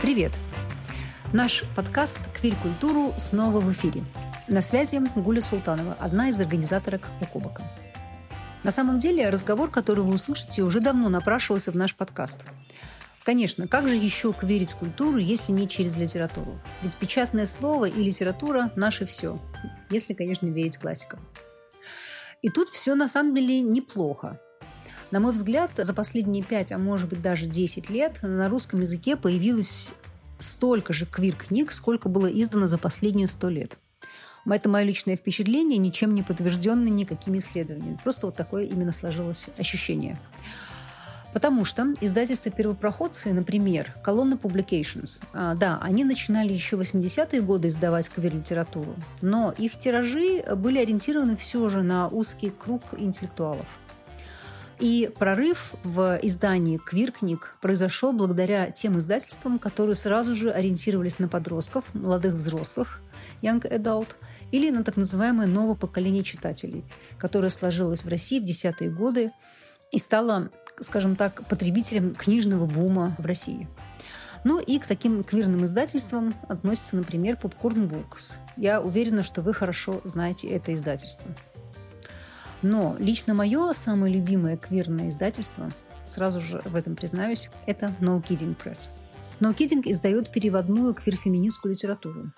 Привет! Наш подкаст «Квиль-культуру» снова в эфире. На связи Гуля Султанова, одна из организаторок Укубока. На самом деле, разговор, который вы услышите, уже давно напрашивался в наш подкаст. Конечно, как же еще кверить культуру, если не через литературу? Ведь печатное слово и литература – наше все, если, конечно, верить классикам. И тут все на самом деле неплохо. На мой взгляд, за последние пять, а может быть даже 10 лет на русском языке появилось столько же квир-книг, сколько было издано за последние сто лет. Это мое личное впечатление, ничем не подтвержденное никакими исследованиями. Просто вот такое именно сложилось ощущение. Потому что издательства первопроходцы, например, Колонна Publications, да, они начинали еще в 80-е годы издавать квир-литературу, но их тиражи были ориентированы все же на узкий круг интеллектуалов – и прорыв в издании квир-книг произошел благодаря тем издательствам, которые сразу же ориентировались на подростков, молодых взрослых, young adult, или на так называемое новое поколение читателей, которое сложилось в России в десятые годы и стало, скажем так, потребителем книжного бума в России. Ну и к таким квирным издательствам относится, например, Popcorn Books. Я уверена, что вы хорошо знаете это издательство. Но лично мое самое любимое квирное издательство, сразу же в этом признаюсь, это No Kidding Press. No Kidding издает переводную квир-феминистскую литературу.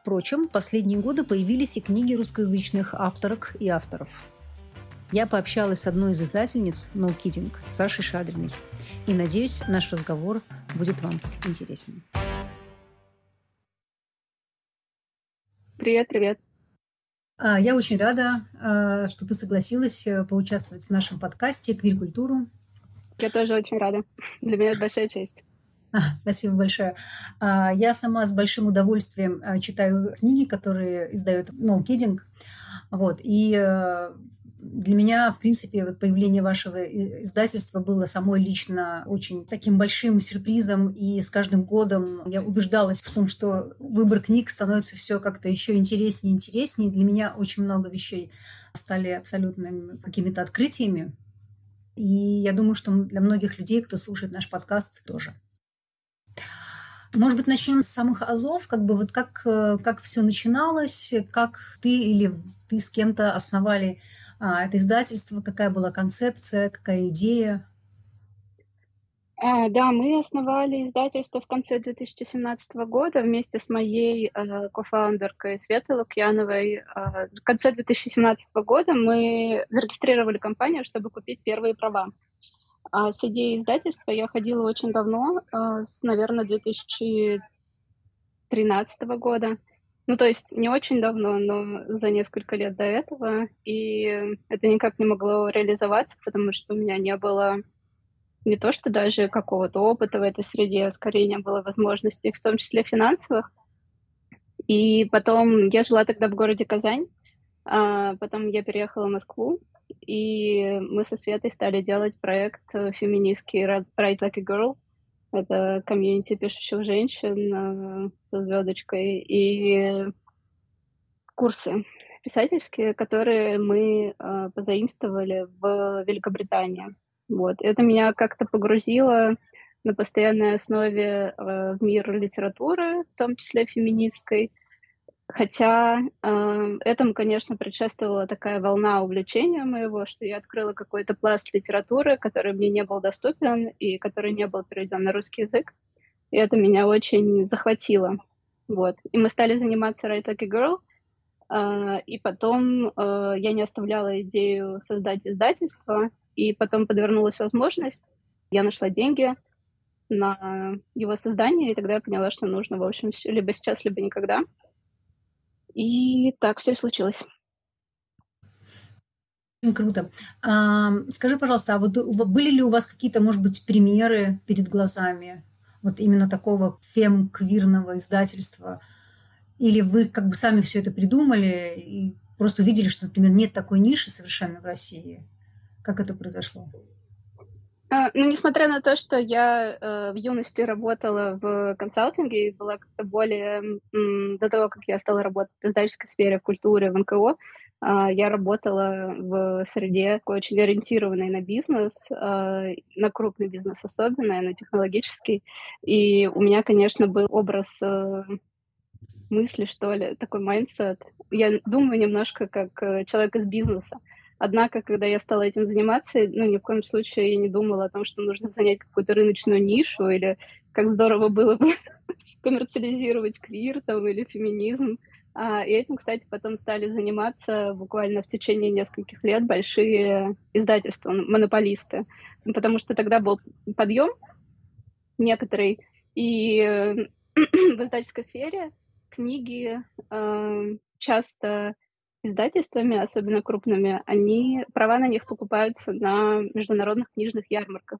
Впрочем, последние годы появились и книги русскоязычных авторок и авторов. Я пообщалась с одной из издательниц No Kidding, Сашей Шадриной. И надеюсь, наш разговор будет вам интересен. Привет, привет. А, я очень рада, а, что ты согласилась э, поучаствовать в нашем подкасте «Квир-культуру». Я тоже очень рада. Для меня это большая честь. Спасибо большое. А, я сама с большим удовольствием читаю книги, которые издает No Kidding. Вот. И э, для меня, в принципе, вот появление вашего издательства было самой лично очень таким большим сюрпризом, и с каждым годом я убеждалась в том, что выбор книг становится все как-то еще интереснее и интереснее. Для меня очень много вещей стали абсолютно какими-то открытиями. И я думаю, что для многих людей, кто слушает наш подкаст, тоже. Может быть, начнем с самых азов, как бы вот как, э, как все начиналось, как ты или ты с кем-то основали это издательство, какая была концепция, какая идея? А, да, мы основали издательство в конце 2017 года вместе с моей э, кофаундеркой Светой Лукьяновой. Э, в конце 2017 года мы зарегистрировали компанию, чтобы купить первые права. А с идеей издательства я ходила очень давно, э, с, наверное, 2013 года. Ну, то есть не очень давно, но за несколько лет до этого. И это никак не могло реализоваться, потому что у меня не было не то, что даже какого-то опыта в этой среде, а скорее не было возможностей, в том числе финансовых. И потом я жила тогда в городе Казань, а потом я переехала в Москву, и мы со Светой стали делать проект феминистский «Write Like a Girl», это комьюнити пишущих женщин э, со звездочкой и курсы писательские, которые мы э, позаимствовали в Великобритании. Вот. Это меня как-то погрузило на постоянной основе э, в мир литературы, в том числе феминистской, Хотя э, этому, конечно, предшествовала такая волна увлечения моего, что я открыла какой-то пласт литературы, который мне не был доступен и который не был переведен на русский язык. И это меня очень захватило. Вот. И мы стали заниматься Like a Girl, э, и потом э, я не оставляла идею создать издательство, и потом подвернулась возможность, я нашла деньги на его создание, и тогда я поняла, что нужно, в общем, либо сейчас, либо никогда. И так все случилось. Круто. А, скажи, пожалуйста, а вот были ли у вас какие-то, может быть, примеры перед глазами вот именно такого фем-квирного издательства? Или вы как бы сами все это придумали и просто увидели, что, например, нет такой ниши совершенно в России? Как это произошло? А, ну, несмотря на то, что я э, в юности работала в консалтинге и была как-то более... М, до того, как я стала работать в издательской сфере, в культуре, в НКО, а, я работала в среде очень ориентированной на бизнес, а, на крупный бизнес особенно, на технологический. И у меня, конечно, был образ э, мысли, что ли, такой майндсет. Я думаю немножко как э, человек из бизнеса. Однако, когда я стала этим заниматься, ну, ни в коем случае я не думала о том, что нужно занять какую-то рыночную нишу или как здорово было бы коммерциализировать квир там, или феминизм. А, и этим, кстати, потом стали заниматься буквально в течение нескольких лет большие издательства, монополисты. Потому что тогда был подъем некоторый, и в издательской сфере книги э, часто издательствами, особенно крупными, они, права на них покупаются на международных книжных ярмарках.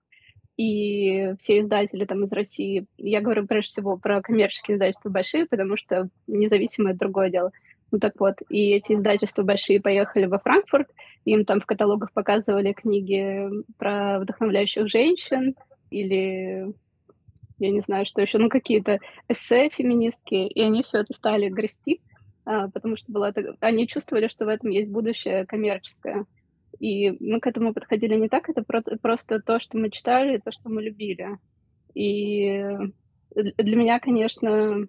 И все издатели там из России, я говорю прежде всего про коммерческие издательства большие, потому что независимое другое дело. Ну так вот, и эти издательства большие поехали во Франкфурт, им там в каталогах показывали книги про вдохновляющих женщин или я не знаю, что еще, ну какие-то эссе феминистские, и они все это стали грести, потому что было, они чувствовали, что в этом есть будущее коммерческое. И мы к этому подходили не так, это просто то, что мы читали, то, что мы любили. И для меня, конечно,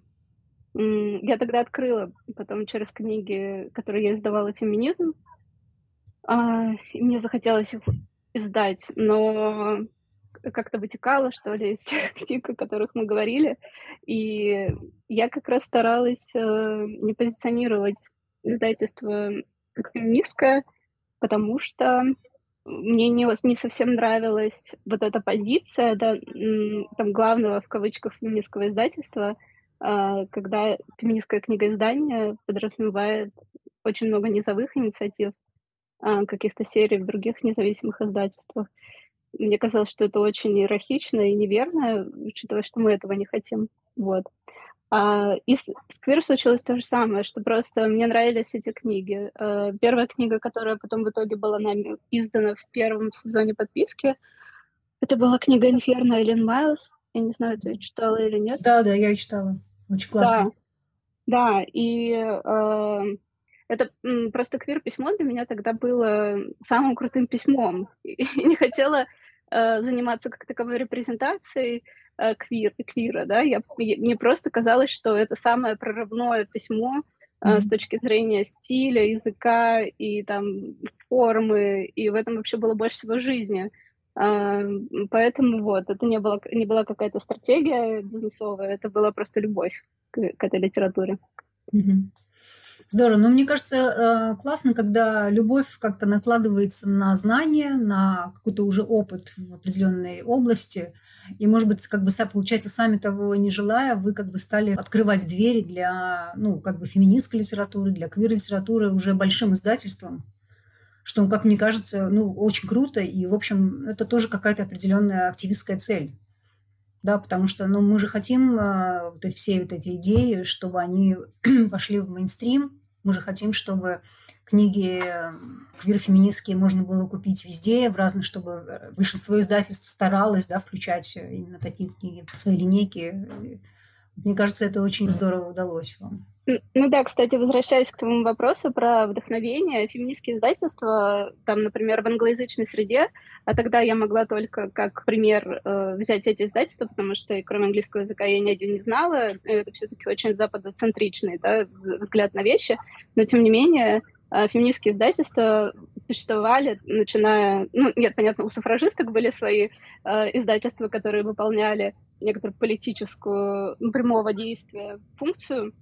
я тогда открыла потом через книги, которые я издавала «Феминизм», а, и мне захотелось их издать, но как-то вытекало, что ли, из тех книг, о которых мы говорили. И я как раз старалась э, не позиционировать издательство как феминистское, потому что мне не, не совсем нравилась вот эта позиция, да, там, главного, в кавычках, феминистского издательства, э, когда феминистское книгоиздание подразумевает очень много низовых инициатив, э, каких-то серий в других независимых издательствах. Мне казалось, что это очень иерархично и неверно, учитывая, что мы этого не хотим. Вот. А, и с, с Квир случилось то же самое, что просто мне нравились эти книги. А, первая книга, которая потом в итоге была нами издана в первом сезоне подписки, это была книга «Инферно» Эллен Майлз. Я не знаю, ты читала или нет. Да, да, я ее читала. Очень классно. Да, да и э, это просто квир-письмо для меня тогда было самым крутым письмом. И не хотела Э, заниматься как таковой репрезентацией э, квир, квира, да, я, мне просто казалось, что это самое прорывное письмо mm-hmm. с точки зрения стиля, языка и там формы, и в этом вообще было больше всего жизни. Поэтому вот, это не, было, не была какая-то стратегия бизнесовая, это была просто любовь к, к этой литературе. Здорово. Но мне кажется, э, классно, когда любовь как-то накладывается на знания, на какой-то уже опыт в определенной области. И, может быть, как бы, получается, сами того не желая, вы как бы стали открывать двери для, ну, как бы феминистской литературы, для квир-литературы уже большим издательством, что, как мне кажется, ну, очень круто. И, в общем, это тоже какая-то определенная активистская цель. Да, потому что ну, мы же хотим э, вот эти, все вот эти идеи, чтобы они пошли в мейнстрим, мы же хотим, чтобы книги квир-феминистские можно было купить везде, в разных, чтобы большинство издательств старалось да, включать именно такие книги в свои линейки. Мне кажется, это очень здорово удалось вам. Ну да, кстати, возвращаясь к твоему вопросу про вдохновение, феминистские издательства, там, например, в англоязычной среде, а тогда я могла только как пример э, взять эти издательства, потому что кроме английского языка я ни один не знала, это все-таки очень западоцентричный да, взгляд на вещи, но тем не менее э, феминистские издательства существовали, начиная... Ну, нет, понятно, у суфражисток были свои э, издательства, которые выполняли некоторую политическую, ну, прямого действия функцию,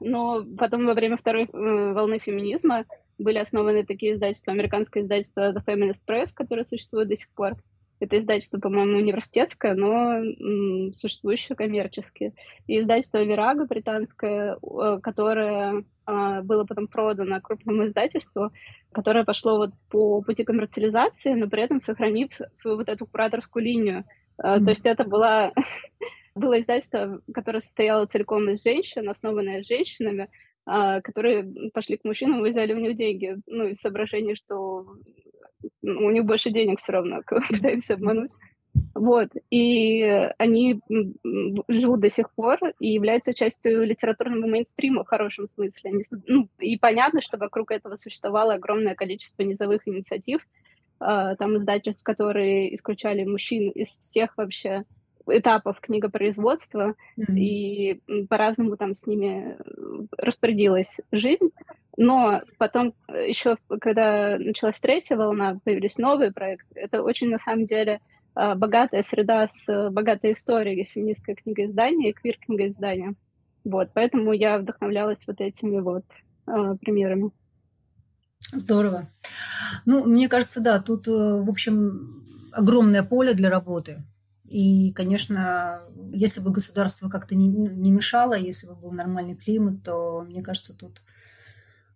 но потом во время второй э, волны феминизма были основаны такие издательства, американское издательство The Feminist Press, которое существует до сих пор. Это издательство, по-моему, университетское, но м, существующее коммерческое. И издательство Вирага британское, которое э, было потом продано крупному издательству, которое пошло вот по пути коммерциализации, но при этом сохранив свою вот эту кураторскую линию. Mm-hmm. То есть это была было издательство, которое состояло целиком из женщин, основанное женщинами, а, которые пошли к мужчинам и взяли у них деньги. Ну, из соображения, что у них больше денег все равно, пытаемся обмануть. Вот, и они живут до сих пор и являются частью литературного мейнстрима в хорошем смысле. Ну, и понятно, что вокруг этого существовало огромное количество низовых инициатив, а, там издательств, которые исключали мужчин из всех вообще этапов книгопроизводства, mm-hmm. и по-разному там с ними э, распорядилась жизнь. Но потом э, еще, когда началась третья волна, появились новые проекты. Это очень, на самом деле, а, богатая среда с богатой историей феминистское книгоиздание и квир-книгоиздание. Вот, поэтому я вдохновлялась вот этими вот э, примерами. Здорово. Ну, мне кажется, да, тут, э, в общем, огромное поле для работы. И, конечно, если бы государство как-то не, не мешало, если бы был нормальный климат, то, мне кажется, тут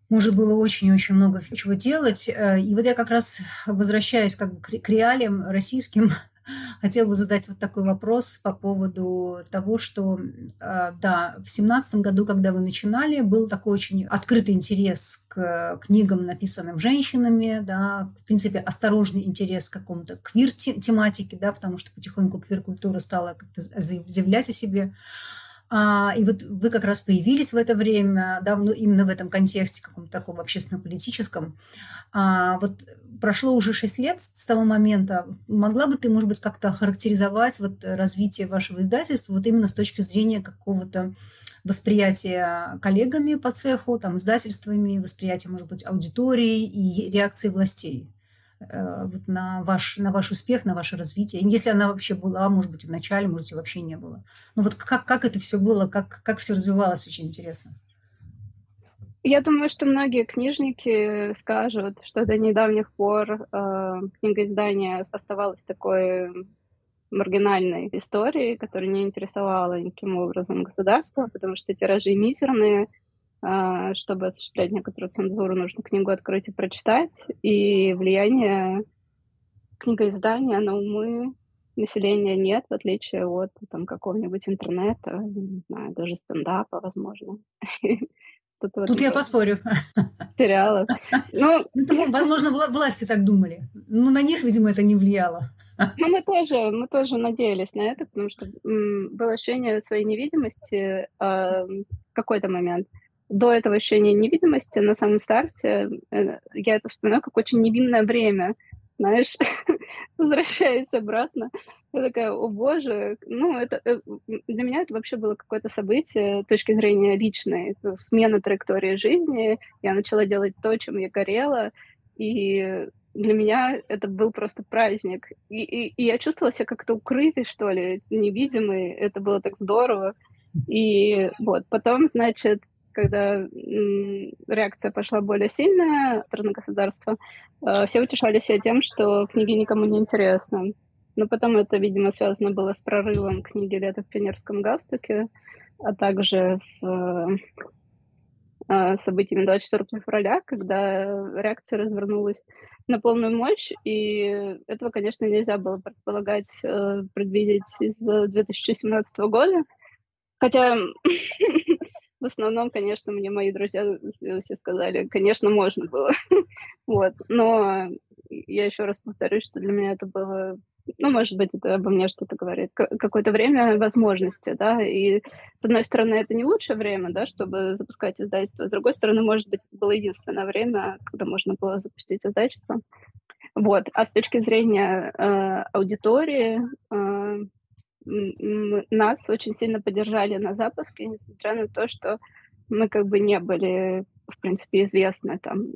можно было очень-очень много чего делать. Э, и вот я как раз возвращаюсь как бы к реалиям российским, хотела бы задать вот такой вопрос по поводу того, что, э, да, в семнадцатом году, когда вы начинали, был такой очень открытый интерес к книгам, написанным женщинами, да, в принципе, осторожный интерес к какому-то квир-тематике, да, потому что потихоньку квир-культура стала как-то заявлять о себе. А, и вот вы как раз появились в это время, да, ну, именно в этом контексте, каком-то таком общественно-политическом. А, вот прошло уже шесть лет с того момента. Могла бы ты, может быть, как-то характеризовать вот развитие вашего издательства вот именно с точки зрения какого-то восприятия коллегами по цеху, там, издательствами, восприятия, может быть, аудитории и реакции властей? Э, вот на ваш, на ваш успех, на ваше развитие. Если она вообще была, может быть, в начале, может быть, вообще не было. Ну вот как, как это все было, как, как все развивалось, очень интересно. Я думаю, что многие книжники скажут, что до недавних пор э, книгоиздание оставалось такой маргинальной историей, которая не интересовала никаким образом государство, потому что тиражи мизерные, чтобы осуществлять некоторую цензуру, нужно книгу открыть и прочитать. И влияние книгоиздания на умы населения нет, в отличие от там, какого-нибудь интернета, не знаю, даже стендапа, возможно. Тут, Тут я поспорю. Сериалов. Ну, ну возможно, власти так думали. Ну, на них, видимо, это не влияло. Ну, мы тоже, мы тоже надеялись на это, потому что было ощущение своей невидимости э, в какой-то момент до этого ощущения невидимости на самом старте, э, я это вспоминаю как очень невинное время, знаешь, возвращаясь обратно. Я такая, о боже, ну, это э, для меня это вообще было какое-то событие с точки зрения личной, смена траектории жизни. Я начала делать то, чем я горела, и для меня это был просто праздник. И, и, и я чувствовала себя как-то укрытой, что ли, невидимой. Это было так здорово. И вот, потом, значит, когда реакция пошла более сильная стороны государства, э, все утешали себя тем, что книги никому не интересны. Но потом это, видимо, связано было с прорывом книги «Лето в пионерском галстуке», а также с э, э, событиями 24 февраля, когда реакция развернулась на полную мощь, и этого, конечно, нельзя было предполагать, предвидеть из 2017 года. Хотя В основном, конечно, мне мои друзья все сказали, конечно, можно было. вот. Но я еще раз повторюсь, что для меня это было ну, может быть, это обо мне что-то говорит, какое-то время возможности, да, и с одной стороны, это не лучшее время, да, чтобы запускать издательство, с другой стороны, может быть, было единственное время, когда можно было запустить издательство. Вот, а с точки зрения э, аудитории, э, нас очень сильно поддержали на запуске, несмотря на то, что мы как бы не были, в принципе, известны. Там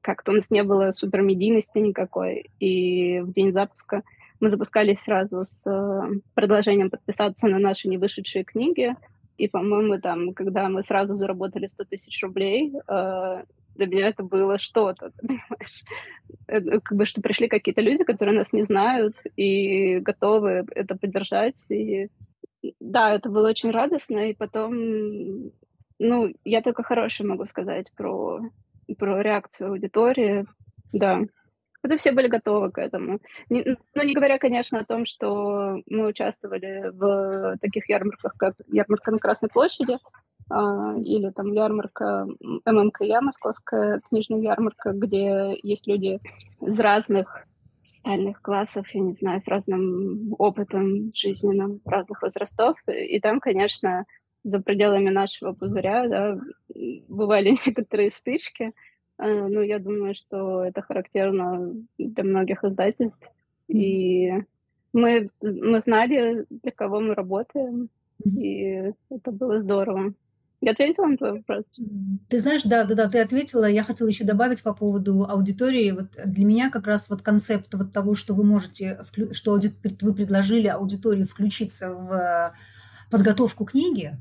как-то у нас не было супермедийности никакой. И в день запуска мы запускались сразу с э, предложением подписаться на наши невышедшие книги. И, по-моему, там, когда мы сразу заработали 100 тысяч рублей, э, для меня это было что-то, понимаешь? Это, как бы, что пришли какие-то люди, которые нас не знают и готовы это поддержать. И да, это было очень радостно. И потом, ну, я только хорошее могу сказать про, про реакцию аудитории. Да, это все были готовы к этому. Не, ну, не говоря, конечно, о том, что мы участвовали в таких ярмарках, как ярмарка на Красной площади, или там ярмарка ММКЯ, московская книжная ярмарка, где есть люди из разных социальных классов, я не знаю, с разным опытом жизненным разных возрастов. И там, конечно, за пределами нашего пузыря да, бывали некоторые стычки. Э, ну, я думаю, что это характерно для многих издательств. И мы, мы знали, для кого мы работаем, и это было здорово. Я ответила на твой вопрос? Ты знаешь, да, да, да, ты ответила. Я хотела еще добавить по поводу аудитории. Вот для меня как раз вот концепт вот того, что вы можете, что вы предложили аудитории включиться в подготовку книги,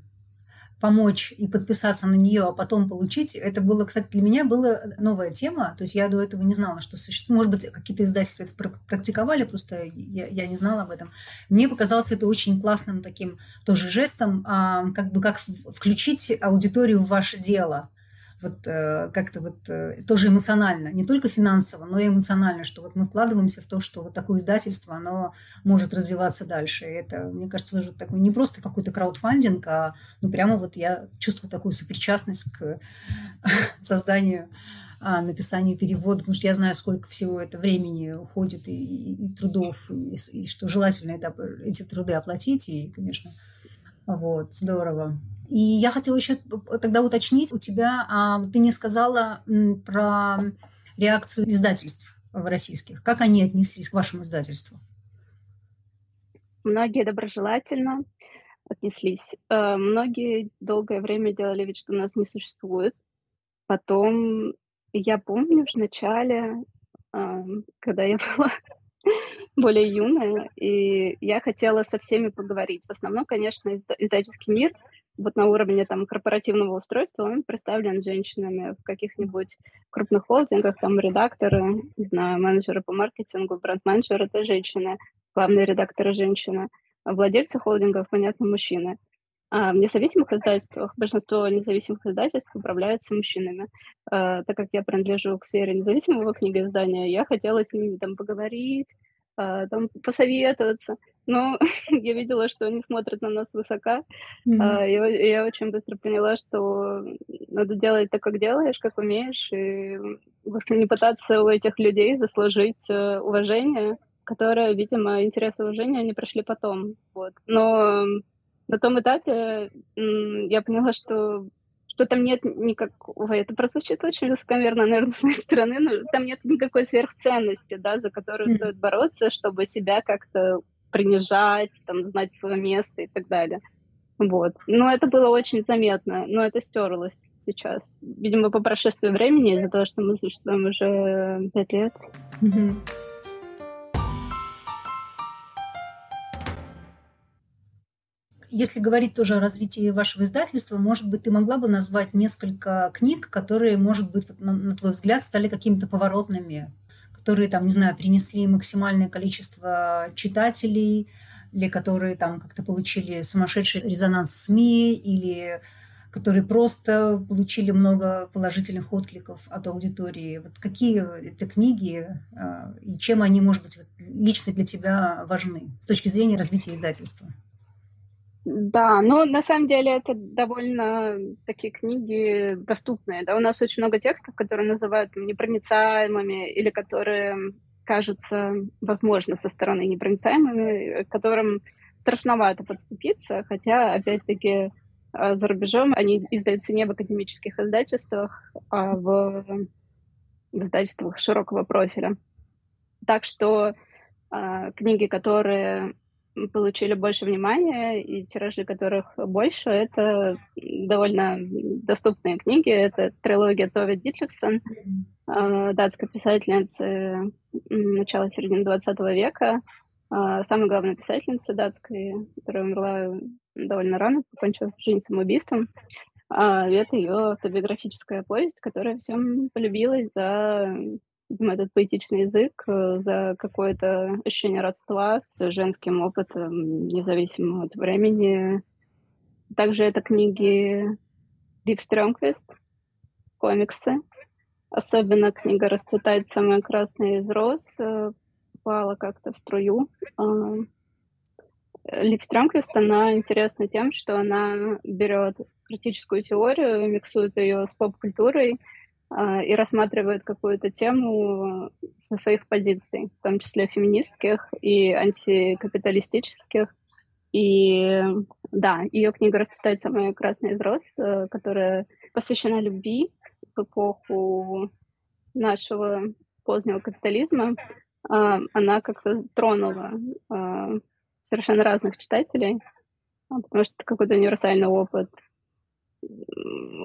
помочь и подписаться на нее, а потом получить, это было, кстати, для меня была новая тема. То есть я до этого не знала, что существует. Может быть, какие-то издательства это практиковали, просто я, я не знала об этом. Мне показалось это очень классным таким тоже жестом, а, как бы как включить аудиторию в ваше дело вот э, как-то вот э, тоже эмоционально, не только финансово, но и эмоционально, что вот мы вкладываемся в то, что вот такое издательство, оно может развиваться дальше. И это, мне кажется, тоже такой не просто какой-то краудфандинг, а ну прямо вот я чувствую такую сопричастность к созданию а, написанию перевода, потому что я знаю, сколько всего это времени уходит и, и, и трудов, и, и что желательно это, эти труды оплатить, и, конечно, вот, здорово. И я хотела еще тогда уточнить у тебя, а, ты не сказала про реакцию издательств российских. Как они отнеслись к вашему издательству? Многие доброжелательно отнеслись. Э, многие долгое время делали вид, что нас не существует. Потом, я помню, в начале, когда я была более юная, и я хотела со всеми поговорить. В основном, конечно, издательский мир — вот на уровне там корпоративного устройства он представлен женщинами в каких-нибудь крупных холдингах, там редакторы, не знаю, менеджеры по маркетингу, бренд-менеджеры — это женщины, главные редакторы — женщины, а владельцы холдингов, понятно, мужчины. А в независимых издательствах, большинство независимых издательств управляются мужчинами. А, так как я принадлежу к сфере независимого книгоиздания, я хотела с ними там поговорить, а, там посоветоваться. Но я видела, что они смотрят на нас высока. Mm-hmm. И я очень быстро поняла, что надо делать так, как делаешь, как умеешь, и в общем, не пытаться у этих людей заслужить э, уважение, которое, видимо, интерес и уважение они прошли потом. Вот. Но на том этапе я поняла, что что там нет никакого, это прозвучит очень высокомерно, наверное, с моей стороны, но там нет никакой сверхценности, да, за которую mm-hmm. стоит бороться, чтобы себя как-то принижать, там, знать свое место и так далее. Вот. Но это было очень заметно, но это стерлось сейчас. Видимо, по прошествии времени, из-за того, что мы существуем уже пять лет. Mm-hmm. если говорить тоже о развитии вашего издательства, может быть, ты могла бы назвать несколько книг, которые, может быть, вот, на, на твой взгляд, стали какими-то поворотными, которые, там, не знаю, принесли максимальное количество читателей, или которые там как-то получили сумасшедший резонанс в СМИ, или которые просто получили много положительных откликов от аудитории. Вот какие это книги а, и чем они, может быть, лично для тебя важны с точки зрения развития издательства? Да, но на самом деле это довольно такие книги доступные. Да? У нас очень много текстов, которые называют непроницаемыми или которые кажутся, возможно, со стороны непроницаемыми, которым страшновато подступиться, хотя, опять-таки, э, за рубежом они издаются не в академических издательствах, а в, в издательствах широкого профиля. Так что э, книги, которые получили больше внимания, и тиражи которых больше, это довольно доступные книги. Это трилогия Тови Дитлихсон, а, датской писательницы начала середины 20 века, а, самая главная писательница датской, которая умерла довольно рано, покончив жизнь самоубийством. А, это ее автобиографическая повесть, которая всем полюбилась за этот поэтичный язык э, за какое-то ощущение родства с женским опытом, независимо от времени. Также это книги Лив Стрёмквист, комиксы. Особенно книга «Расцветает самая красная из роз» э, попала как-то в струю. А, Лив Стрёмквист, она интересна тем, что она берет критическую теорию, миксует ее с поп-культурой, и рассматривают какую-то тему со своих позиций, в том числе феминистских и антикапиталистических. И да, ее книга «Расцветает самый красный роз», э, которая посвящена любви в эпоху нашего позднего капитализма. А, она как-то тронула а, совершенно разных читателей, а, потому что это какой-то универсальный опыт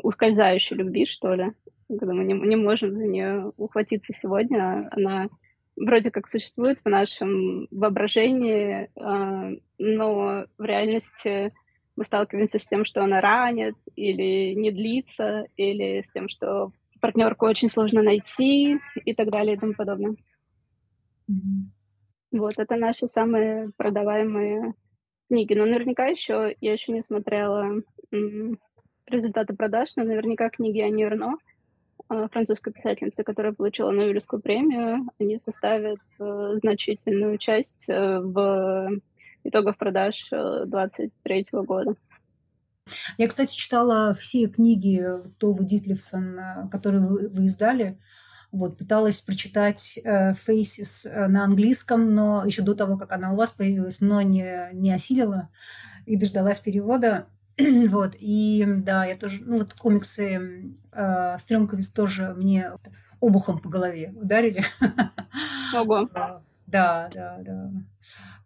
ускользающей любви, что ли, когда мы не, не можем за нее ухватиться сегодня. Она вроде как существует в нашем воображении, э, но в реальности мы сталкиваемся с тем, что она ранит или не длится, или с тем, что партнерку очень сложно найти и так далее и тому подобное. Mm-hmm. Вот, это наши самые продаваемые книги. Но наверняка еще, я еще не смотрела м- результаты продаж, но наверняка книги Ани Эрно — а, французской писательницы, которая получила Нобелевскую премию, они составят э, значительную часть э, в итогах продаж 2023 э, года. Я, кстати, читала все книги Товы Дитлевсон, которые вы, вы издали. Вот, пыталась прочитать э, Faces на английском, но еще до того, как она у вас появилась, но не, не осилила и дождалась перевода. вот, и да, я тоже, ну вот комиксы э, Стрёмковиц тоже мне обухом по голове ударили. Ого. Да, да, да.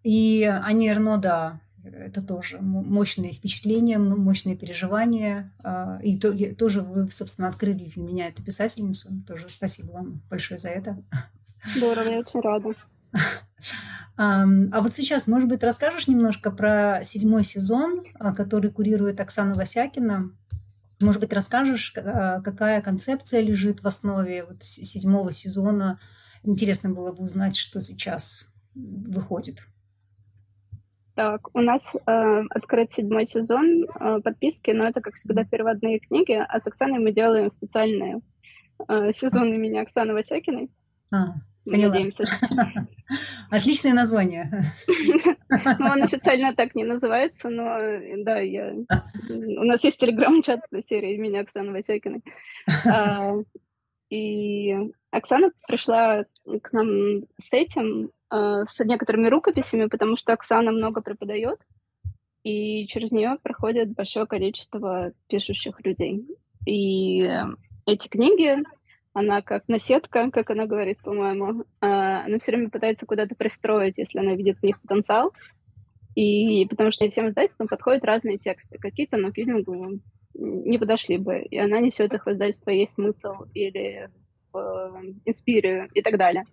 И Ани Эрно, да, это тоже мощные впечатления, мощные переживания. А, и то, тоже вы, собственно, открыли для меня эту писательницу. Тоже спасибо вам большое за это. Здорово, я очень рада. А вот сейчас, может быть, расскажешь немножко про седьмой сезон, а, который курирует Оксана Васякина? Может быть, расскажешь, а, какая концепция лежит в основе вот седьмого сезона? Интересно было бы узнать, что сейчас выходит. Так, у нас э, открыт седьмой сезон э, подписки, но это, как всегда, переводные книги, а с Оксаной мы делаем специальные э, сезоны имени Оксаны Васякиной. А, мы надеемся. Отличное название. Ну, он официально так не называется, но да, я... У нас есть телеграм-чат серии меня Оксана Васякиной. А, и Оксана пришла к нам с этим, а, с некоторыми рукописями, потому что Оксана много преподает, и через нее проходит большое количество пишущих людей. И эти книги она как наседка, как она говорит, по-моему, а, она все время пытается куда-то пристроить, если она видит в них потенциал. И потому что всем издательствам подходят разные тексты. Какие-то, но Кьюнингу не подошли бы. И она несет их в издательство «Есть смысл» или в «Инспирию» и так далее.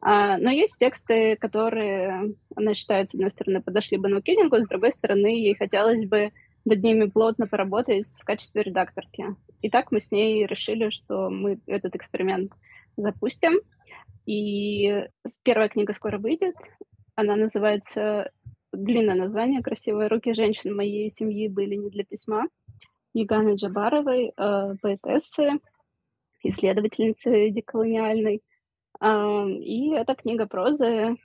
А, но есть тексты, которые, она считает, с одной стороны, подошли бы на Кьюнингу, с другой стороны, ей хотелось бы над ними плотно поработать в качестве редакторки. И так мы с ней решили, что мы этот эксперимент запустим. И первая книга скоро выйдет. Она называется длинное название, красивые руки женщин моей семьи были не для письма. Еганы Джабаровой, э, поэтессы, исследовательницы деколониальной. Э, и это книга прозы, э,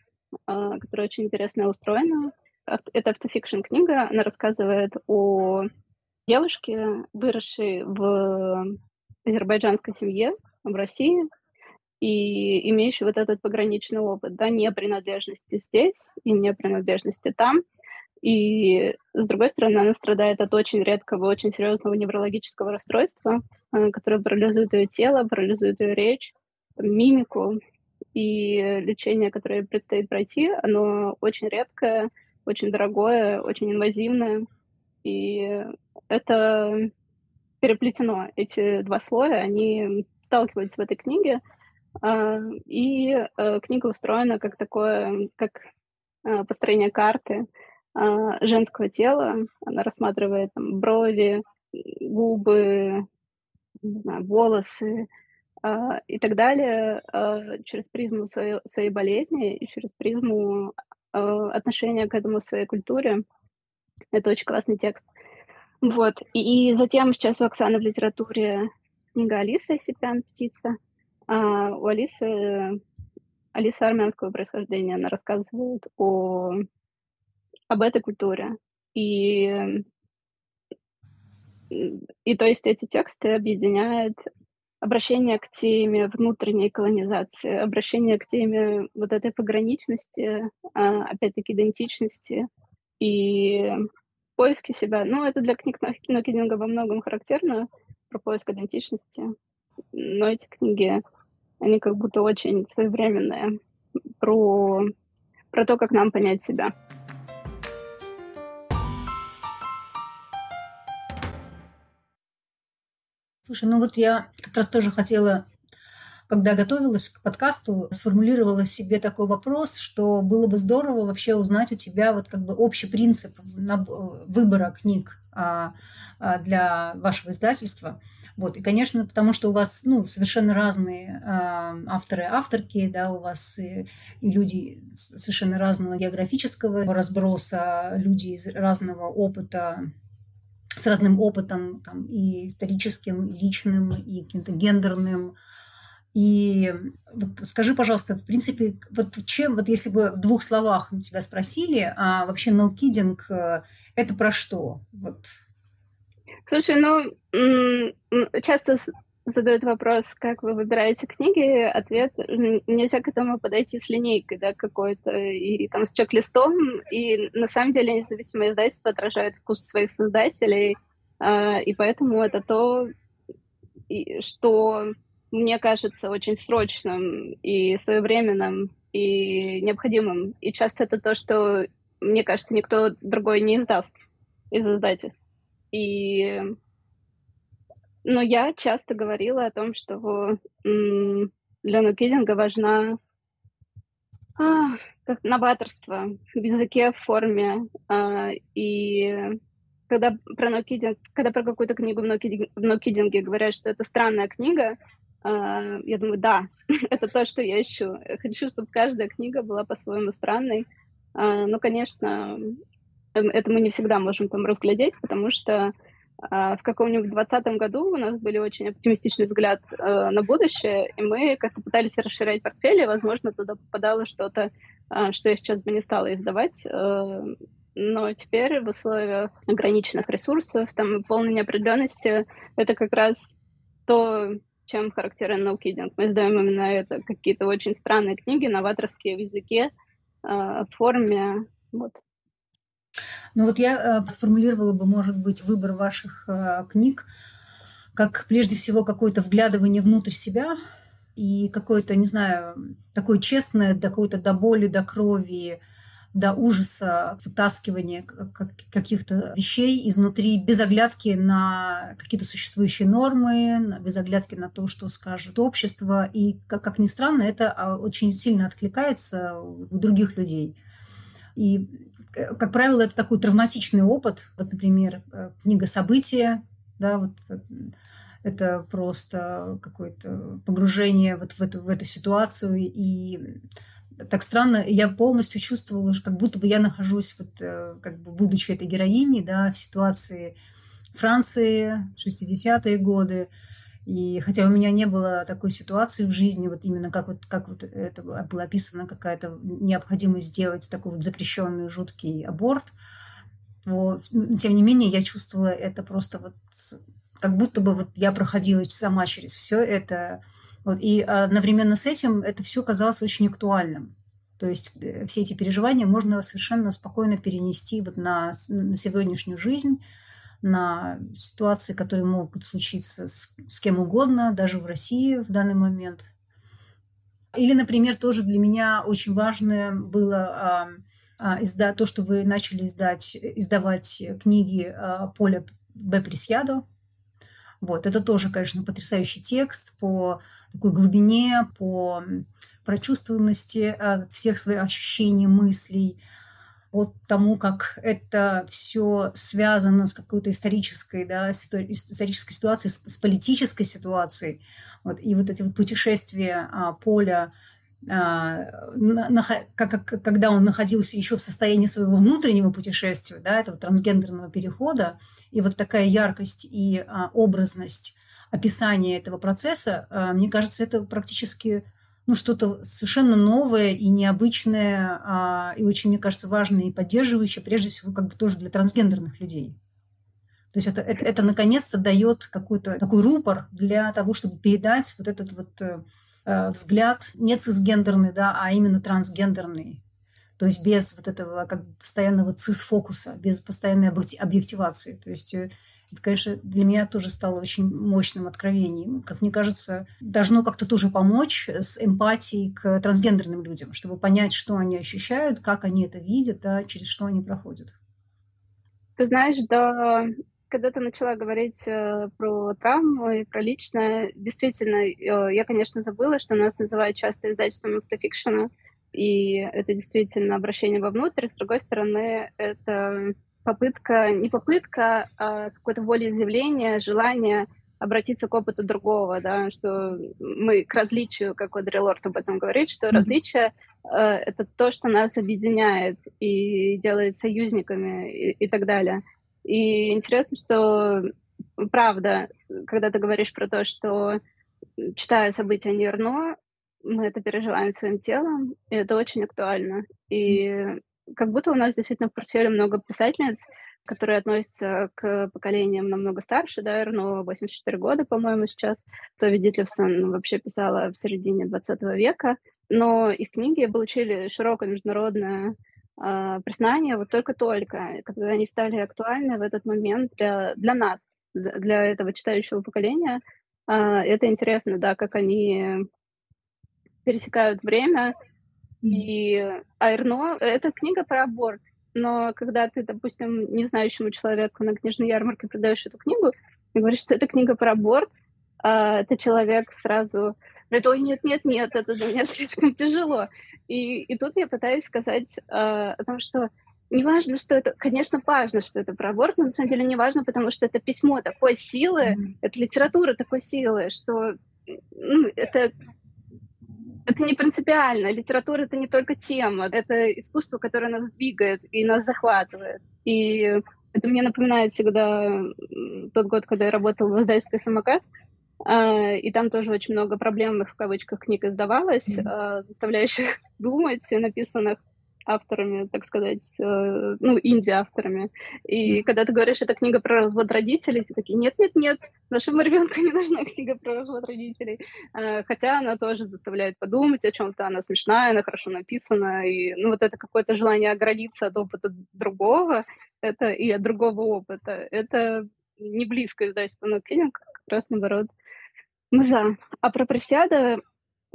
которая очень интересно устроена это автофикшн книга, она рассказывает о девушке, выросшей в азербайджанской семье в России и имеющей вот этот пограничный опыт, да, не принадлежности здесь и не принадлежности там. И, с другой стороны, она страдает от очень редкого, очень серьезного неврологического расстройства, э, которое парализует ее тело, парализует ее речь, мимику. И лечение, которое предстоит пройти, оно очень редкое, очень дорогое, очень инвазивное. И это переплетено. Эти два слоя, они сталкиваются в этой книге. А, и э, книга устроена как такое, как э, построение карты а, женского тела. Она рассматривает там, брови, губы, знаю, волосы а, и так далее через призму своей, своей болезни и через призму отношение к этому в своей культуре. Это очень классный текст. Вот. И, и затем сейчас у Оксаны в литературе книга Алиса Сипян «Птица». А у Алисы Алиса армянского происхождения, она рассказывает о, об этой культуре. И, и то есть эти тексты объединяет обращение к теме внутренней колонизации, обращение к теме вот этой пограничности, а, опять-таки идентичности и поиски себя. Ну, это для книг Нокидинга во многом характерно, про поиск идентичности. Но эти книги, они как будто очень своевременные про, про то, как нам понять себя. Слушай, ну вот я как раз тоже хотела, когда готовилась к подкасту, сформулировала себе такой вопрос, что было бы здорово вообще узнать у тебя вот как бы общий принцип выбора книг а, а, для вашего издательства. Вот. И, конечно, потому что у вас ну, совершенно разные э, авторы авторки, да, у вас и, и люди совершенно разного географического разброса, люди из разного опыта с разным опытом там, и историческим, и личным, и каким-то гендерным. И вот скажи, пожалуйста, в принципе, вот чем, вот если бы в двух словах тебя спросили, а вообще no э, – это про что? Вот. Слушай, ну, часто задают вопрос, как вы выбираете книги, ответ нельзя к этому подойти с линейкой, да, какой-то, и там с чек-листом, и на самом деле независимое издательство отражает вкус своих создателей, э, и поэтому это то, что мне кажется очень срочным и своевременным и необходимым, и часто это то, что, мне кажется, никто другой не издаст из издательств. И но я часто говорила о том, что для нокидинга важна а, как новаторство в языке, в форме. А, и когда про нокидинг, когда про какую-то книгу в, нокидинг, в нокидинге говорят, что это странная книга, а, я думаю, да, это то, что я ищу. Хочу, чтобы каждая книга была по-своему странной. А, ну, конечно, это мы не всегда можем там разглядеть, потому что в каком-нибудь двадцатом году у нас были очень оптимистичный взгляд э, на будущее, и мы как-то пытались расширять портфель, и, возможно, туда попадало что-то, э, что я сейчас бы не стала издавать. Э, но теперь в условиях ограниченных ресурсов, там, полной неопределенности, это как раз то, чем характерен наукидинг. Мы издаем именно это, какие-то очень странные книги, новаторские в языке, э, в форме, вот. Ну вот я э, сформулировала бы, может быть, выбор ваших э, книг как прежде всего какое-то вглядывание внутрь себя и какое-то, не знаю, такое честное, до какой-то до боли, до крови, до ужаса вытаскивание каких-то вещей изнутри, без оглядки на какие-то существующие нормы, без оглядки на то, что скажет общество. И, как, как ни странно, это а, очень сильно откликается у других людей. И как правило, это такой травматичный опыт. Вот, например, э, книга «События», да, вот э, это просто какое-то погружение вот в эту, в эту ситуацию. И так странно, я полностью чувствовала, как будто бы я нахожусь, вот, как бы будучи этой героиней, да, в ситуации Франции, 60-е годы, и хотя у меня не было такой ситуации в жизни, вот именно как вот, как вот это было описано, какая-то необходимость сделать такой вот запрещенный жуткий аборт, вот, тем не менее я чувствовала это просто вот как будто бы вот я проходила сама через все это. Вот, и одновременно с этим это все казалось очень актуальным. То есть э, все эти переживания можно совершенно спокойно перенести вот на, на сегодняшнюю жизнь, на ситуации, которые могут случиться с, с кем угодно, даже в России в данный момент. Или, например, тоже для меня очень важное было а, а, изда, то, что вы начали издать, издавать книги а, Поля Б. Пресьядо. Вот, это тоже, конечно, потрясающий текст по такой глубине, по прочувствованности а, всех своих ощущений, мыслей, от тому, как это все связано с какой-то исторической, да, исторической ситуацией, с, с политической ситуацией. Вот, и вот эти вот путешествия а, Поля, а, на, как, как, когда он находился еще в состоянии своего внутреннего путешествия, да, этого трансгендерного перехода, и вот такая яркость и а, образность описания этого процесса, а, мне кажется, это практически ну, что-то совершенно новое и необычное, а, и очень, мне кажется, важное и поддерживающее, прежде всего, как бы тоже для трансгендерных людей. То есть это, это, это наконец-то дает какой-то такой рупор для того, чтобы передать вот этот вот э, э взгляд не цисгендерный, да, а именно трансгендерный. То есть без вот этого как постоянного цис-фокуса, без постоянной объективации. То есть э, это, конечно, для меня тоже стало очень мощным откровением. Как мне кажется, должно как-то тоже помочь с эмпатией к трансгендерным людям, чтобы понять, что они ощущают, как они это видят, да, через что они проходят. Ты знаешь, да, когда ты начала говорить э, про травму и про личное, действительно, э, я, конечно, забыла, что нас называют часто издательством автофикшена, и это действительно обращение вовнутрь. С другой стороны, это попытка, не попытка, а какое-то волеизъявление, желание обратиться к опыту другого, да, что мы к различию, как Одри Лорд об этом говорит, что mm-hmm. различие э, это то, что нас объединяет и делает союзниками и, и так далее. И интересно, что правда, когда ты говоришь про то, что читая события Нерно, мы это переживаем своим телом, и это очень актуально. И как будто у нас действительно в портфеле много писательниц, которые относятся к поколениям намного старше, да, Эрно 84 года, по-моему, сейчас. Тови Дитлевсон вообще писала в середине 20 века, но их книги получили широкое международное э, признание вот только-только, когда они стали актуальны в этот момент для, для нас, для этого читающего поколения. Э, это интересно, да, как они пересекают время, и Айрно — это книга про аборт. Но когда ты, допустим, незнающему человеку на книжной ярмарке продаешь эту книгу и говоришь, что это книга про аборт, а этот человек сразу говорит, ой, нет, нет, нет, это для меня слишком тяжело. И, и тут я пытаюсь сказать а, о том, что не важно, что это, конечно, важно, что это про аборт, но на самом деле не важно, потому что это письмо такой силы, mm-hmm. это литература такой силы, что ну, это это не принципиально. Литература — это не только тема, это искусство, которое нас двигает и нас захватывает. И это мне напоминает всегда тот год, когда я работала в издательстве «Самокат», и там тоже очень много проблемных, в кавычках, книг издавалось, mm-hmm. заставляющих думать, написанных авторами, так сказать, э, ну, инди-авторами. И mm-hmm. когда ты говоришь, это книга про развод родителей, все такие, нет-нет-нет, нашему ребенку не нужна книга про развод родителей. Э, хотя она тоже заставляет подумать о чем-то, она смешная, она хорошо написана, и ну, вот это какое-то желание оградиться от опыта другого, это и от другого опыта, это не близко издательство, но Кеннинг как раз наоборот. Мы за. А про присяда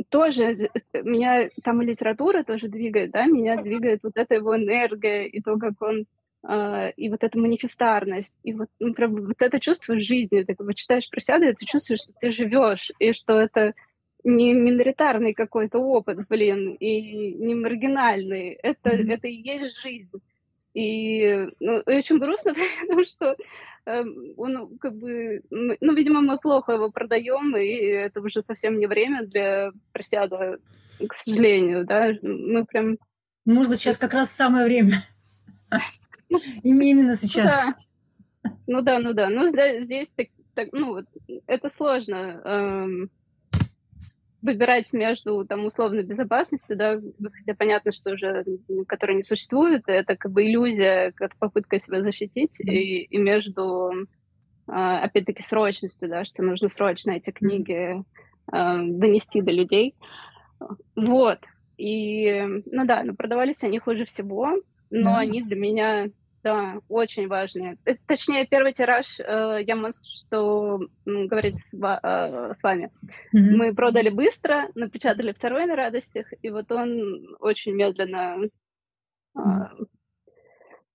тоже меня там литература тоже двигает, да, меня двигает вот эта его энергия и то, как он Uh, и вот эта манифестарность, и вот, ну, прям, вот это чувство жизни. Ты как бы читаешь и ты чувствуешь, что ты живешь, и что это не миноритарный какой-то опыт, блин, и не маргинальный. Это, mm-hmm. это и есть жизнь. И ну, очень грустно, потому что э, он как бы, ну, видимо, мы плохо его продаем, и это уже совсем не время для просяда, к сожалению, да, мы прям... Может быть, сейчас как раз самое время. Именно сейчас. Ну да, ну да, ну здесь так, ну вот, это сложно эм, выбирать между там условной безопасностью, да, хотя понятно, что уже, которая не существует, это как бы иллюзия, как попытка себя защитить, mm-hmm. и, и между, а, опять-таки, срочностью, да, что нужно срочно эти книги mm-hmm. донести до людей. Вот. И, ну да, но продавались они хуже всего, но mm-hmm. они для меня да, очень важные. Э, точнее, первый тираж э, я могу что говорить с, э, с вами. Mm-hmm. Мы продали быстро, напечатали второй на радостях, и вот он очень медленно э,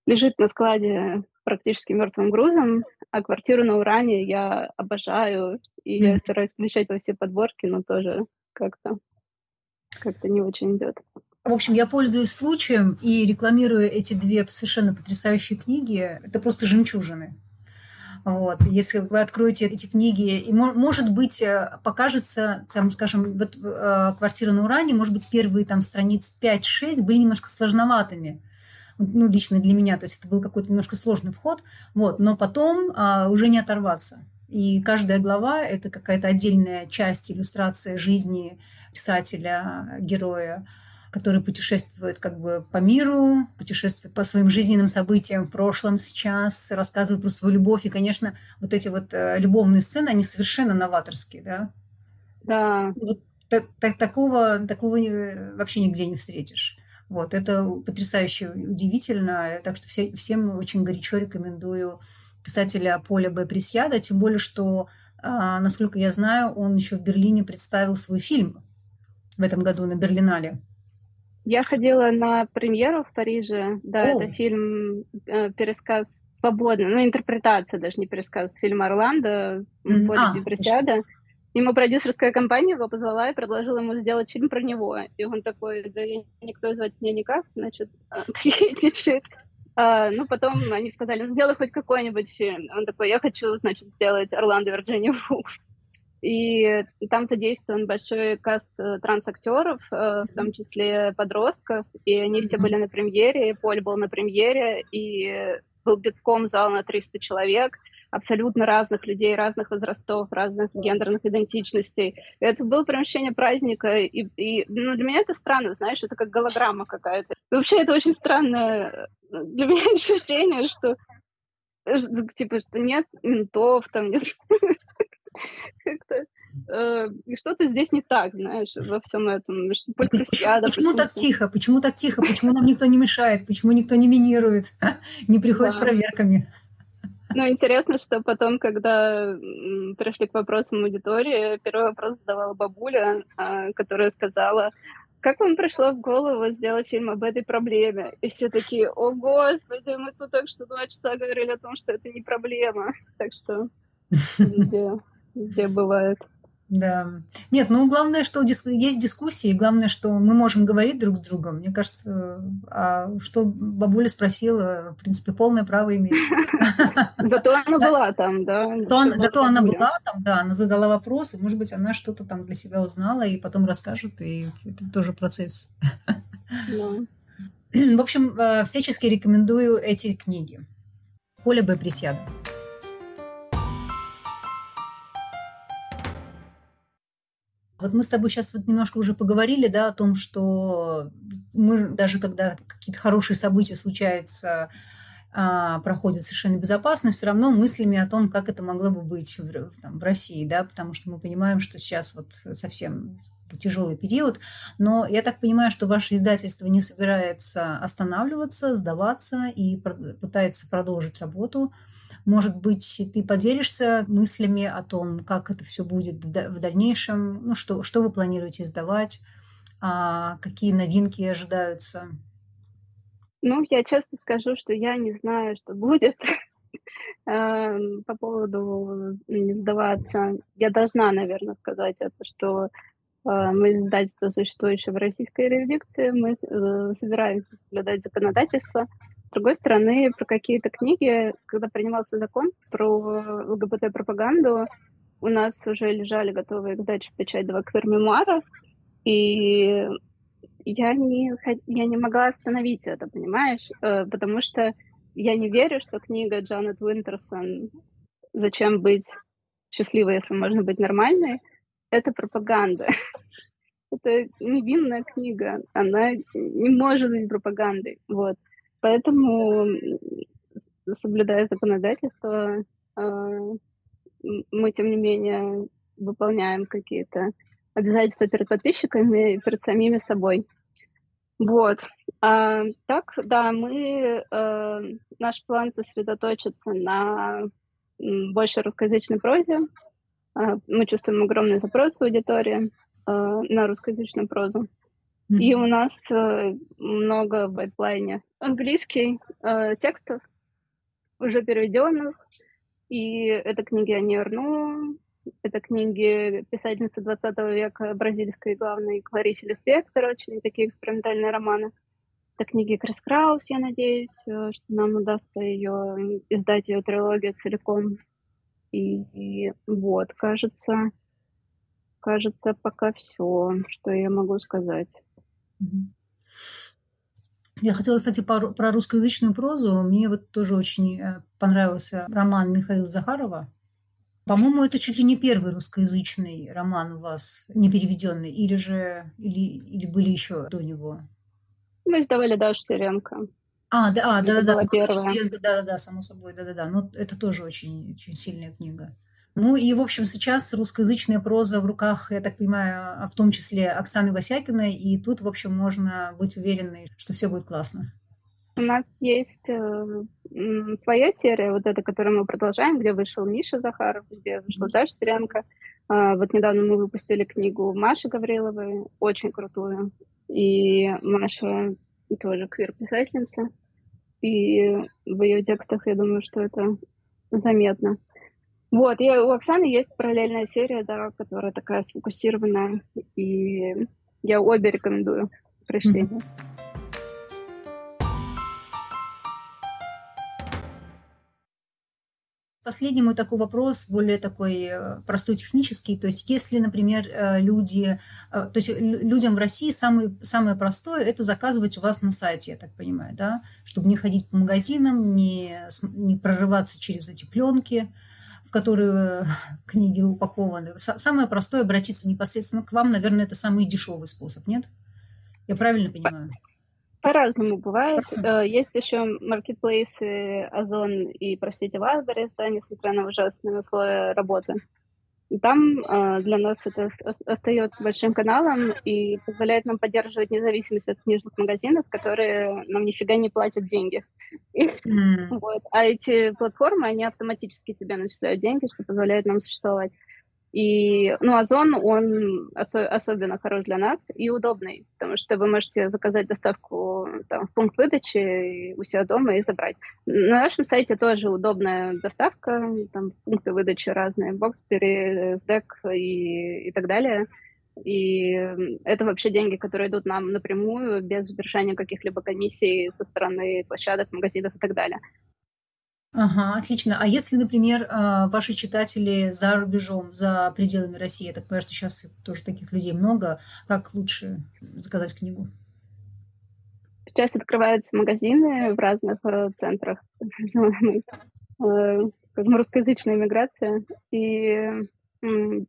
лежит на складе практически мертвым грузом, а квартиру на Уране я обожаю, и mm-hmm. я стараюсь включать во все подборки, но тоже как-то как-то не очень идет. В общем, я пользуюсь случаем и рекламирую эти две совершенно потрясающие книги. Это просто жемчужины. Вот. Если вы откроете эти книги, и, может быть, э, покажется, там, скажем, вот э, «Квартира на Уране», может быть, первые там страниц 5-6 были немножко сложноватыми ну, лично для меня, то есть это был какой-то немножко сложный вход, вот, но потом а, уже не оторваться. И каждая глава – это какая-то отдельная часть иллюстрации жизни писателя, героя который путешествует как бы по миру, путешествует по своим жизненным событиям в прошлом, сейчас, рассказывает про свою любовь. И, конечно, вот эти вот э, любовные сцены, они совершенно новаторские, да? Да. Вот так, так, такого, такого вообще нигде не встретишь. Вот, это потрясающе удивительно. Так что все, всем очень горячо рекомендую писателя Поля Б. Пресьяда, тем более, что, а, насколько я знаю, он еще в Берлине представил свой фильм в этом году на Берлинале. Я ходила на премьеру в Париже. Да, О. это фильм э, пересказ свободно, ну, интерпретация даже не пересказ фильма Орландо mm-hmm. Поля а. Ему продюсерская компания его позвала и предложила ему сделать фильм про него. И он такой, да никто звать меня никак, значит, кокетничает. А, ну, потом они сказали, ну, сделай хоть какой-нибудь фильм. Он такой, я хочу, значит, сделать Орландо Вирджиния Вулф. И там задействован большой каст э, трансактеров, э, в том числе подростков, и они все были на премьере, Поль был на премьере, и был битком зал на 300 человек, абсолютно разных людей, разных возрастов, разных гендерных идентичностей. И это было прям ощущение праздника. И, и ну, для меня это странно, знаешь, это как голограмма какая-то. И вообще это очень странное э, для меня ощущение, что типа, что нет ментов, там нет как-то э, что-то здесь не так, знаешь, во всем этом. Что почему, почему так тихо? Почему так тихо? Почему нам никто не мешает? Почему никто не минирует? Не приходит да. с проверками? Ну, интересно, что потом, когда пришли к вопросам аудитории, первый вопрос задавала бабуля, а, которая сказала, как вам пришло в голову сделать фильм об этой проблеме? И все такие, о господи, мы тут только что два часа говорили о том, что это не проблема. Так что везде, бывает. Да. Нет, ну главное, что есть дискуссии, главное, что мы можем говорить друг с другом. Мне кажется, а что бабуля спросила, в принципе, полное право имеет. Зато она была там, да. Зато она была там, да, она задала вопросы, может быть, она что-то там для себя узнала и потом расскажет, и это тоже процесс. В общем, э, всячески рекомендую эти книги. Поля Б. Вот мы с тобой сейчас вот немножко уже поговорили, да, о том, что мы даже когда какие-то хорошие события случаются, а, проходят совершенно безопасно, все равно мыслями о том, как это могло бы быть в, там, в России, да, потому что мы понимаем, что сейчас вот совсем тяжелый период, но я так понимаю, что ваше издательство не собирается останавливаться, сдаваться и пытается продолжить работу. Может быть, ты поделишься мыслями о том, как это все будет в дальнейшем, ну, что, что вы планируете издавать, а какие новинки ожидаются? Ну, я честно скажу, что я не знаю, что будет. Эм, по поводу не сдаваться, я должна, наверное, сказать это, что э, мы издательство, существующее в российской юрисдикции, мы э, собираемся соблюдать законодательство, другой стороны, про какие-то книги, когда принимался закон про ЛГБТ-пропаганду, у нас уже лежали готовые к сдаче в печать два квир-мемуара, и я не, я не могла остановить это, понимаешь? Э, потому что я не верю, что книга Джанет Уинтерсон «Зачем быть счастливой, если можно быть нормальной» — это пропаганда. Это невинная книга, она не может быть пропагандой. Вот. Поэтому, соблюдая законодательство, а, мы, тем не менее, выполняем какие-то обязательства перед подписчиками и перед самими собой. Вот. А, так, да, мы, а, наш план сосредоточиться на больше русскоязычной прозе. А, мы чувствуем огромный запрос в аудитории а, на русскоязычную прозу. Mm-hmm. И у нас э, много в байплайне английский э, текстов, уже переведенных. И это книги Ани Арну, это книги писательницы 20 века бразильской главной Кларисе Лиспектор, очень такие экспериментальные романы. Это книги Крис Краус, я надеюсь, э, что нам удастся ее издать, ее трилогию целиком. И, и вот, кажется, кажется, пока все, что я могу сказать. Я хотела, кстати, про русскоязычную прозу. Мне вот тоже очень э, понравился роман Михаила Захарова По-моему, это чуть ли не первый русскоязычный роман у вас, не переведенный, или же или, или были еще до него? Мы издавали Дашу Теренко. А, да, а, да, да, да, да, да, да, само собой, да, да, да. Ну, это тоже очень, очень сильная книга. Ну и, в общем, сейчас русскоязычная проза в руках, я так понимаю, а в том числе Оксаны Васякиной, и тут, в общем, можно быть уверенной, что все будет классно. У нас есть э, своя серия, вот эта, которую мы продолжаем, где вышел Миша Захаров, где вышла Даша Сиренко. Э, вот недавно мы выпустили книгу Маши Гавриловой, очень крутую. И Маша тоже квир-писательница. И в ее текстах, я думаю, что это заметно. Вот, и у Оксаны есть параллельная серия, да, которая такая сфокусированная, и я обе рекомендую прочтение. Mm-hmm. Последний мой такой вопрос, более такой э, простой технический. То есть если, например, э, люди, э, то есть людям в России самый, самое простое – это заказывать у вас на сайте, я так понимаю, да? Чтобы не ходить по магазинам, не, не прорываться через эти пленки, в которые книги упакованы. Самое простое – обратиться непосредственно к вам. Наверное, это самый дешевый способ, нет? Я правильно понимаю? По-разному бывает. Э, есть еще маркетплейсы Озон и, простите, Wildberries, да, несмотря на ужасные условия работы. И там э, для нас это остается большим каналом и позволяет нам поддерживать независимость от книжных магазинов, которые нам нифига не платят деньги. Mm. вот. А эти платформы, они автоматически тебе начисляют деньги, что позволяет нам существовать. И, ну, Озон, он ос- особенно хорош для нас и удобный, потому что вы можете заказать доставку там, в пункт выдачи у себя дома и забрать. На нашем сайте тоже удобная доставка, там пункты выдачи разные, Боксбери, СДЭК и, и так далее. И это вообще деньги, которые идут нам напрямую, без удержания каких-либо комиссий со стороны площадок, магазинов и так далее. Ага, отлично. А если, например, а, ваши читатели за рубежом, за пределами России, я так понимаю, что сейчас тоже таких людей много, как лучше заказать книгу? Сейчас открываются магазины в разных э, центрах, э, как русскоязычная миграция, и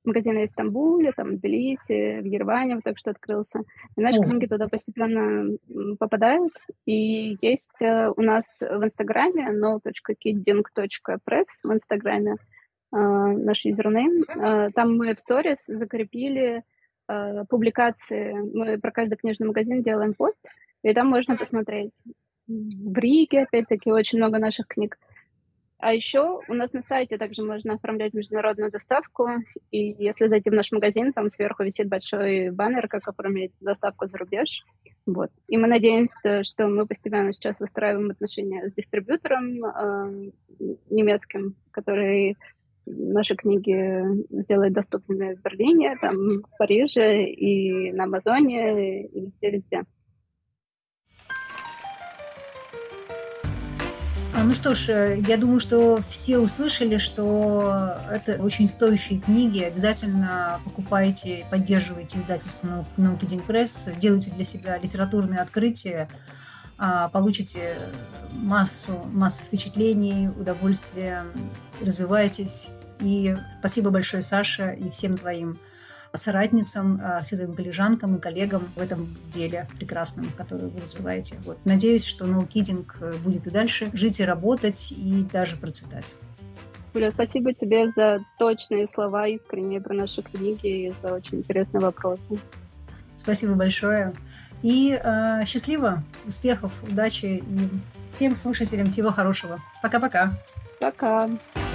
магазины в Стамбуле, там, в Тбилиси, в Ереване только что открылся. И наши mm. книги туда постепенно попадают. И есть э, у нас в Инстаграме no.kidding.press в Инстаграме э, наш юзернейм. Э, там мы в сторис закрепили публикации. Мы про каждый книжный магазин делаем пост, и там можно посмотреть. В Риге, опять-таки, очень много наших книг. А еще у нас на сайте также можно оформлять международную доставку, и если зайти в наш магазин, там сверху висит большой баннер, как оформить доставку за рубеж. Вот. И мы надеемся, что мы постепенно сейчас выстраиваем отношения с дистрибьютором э, немецким, который наши книги сделает доступными в Берлине, там, в Париже и на Амазоне, и везде-везде. Ну что ж, э, я думаю, что все услышали, что это очень стоящие книги. Обязательно покупайте, поддерживайте издательство «Науки День Пресс», делайте для себя литературные открытия, а, получите массу, массу впечатлений, удовольствия, развивайтесь. И спасибо большое, Саша, и всем твоим соратницам, а, своим коллежанкам и коллегам в этом деле прекрасном, которое вы развиваете. Вот. Надеюсь, что ноукидинг э, будет и дальше жить и работать, и даже процветать. Юля, спасибо тебе за точные слова, искренние про наши книги и за очень интересные вопросы. Спасибо большое. И э, счастливо, успехов, удачи и всем слушателям всего хорошего. Пока-пока. Пока. -пока. Пока.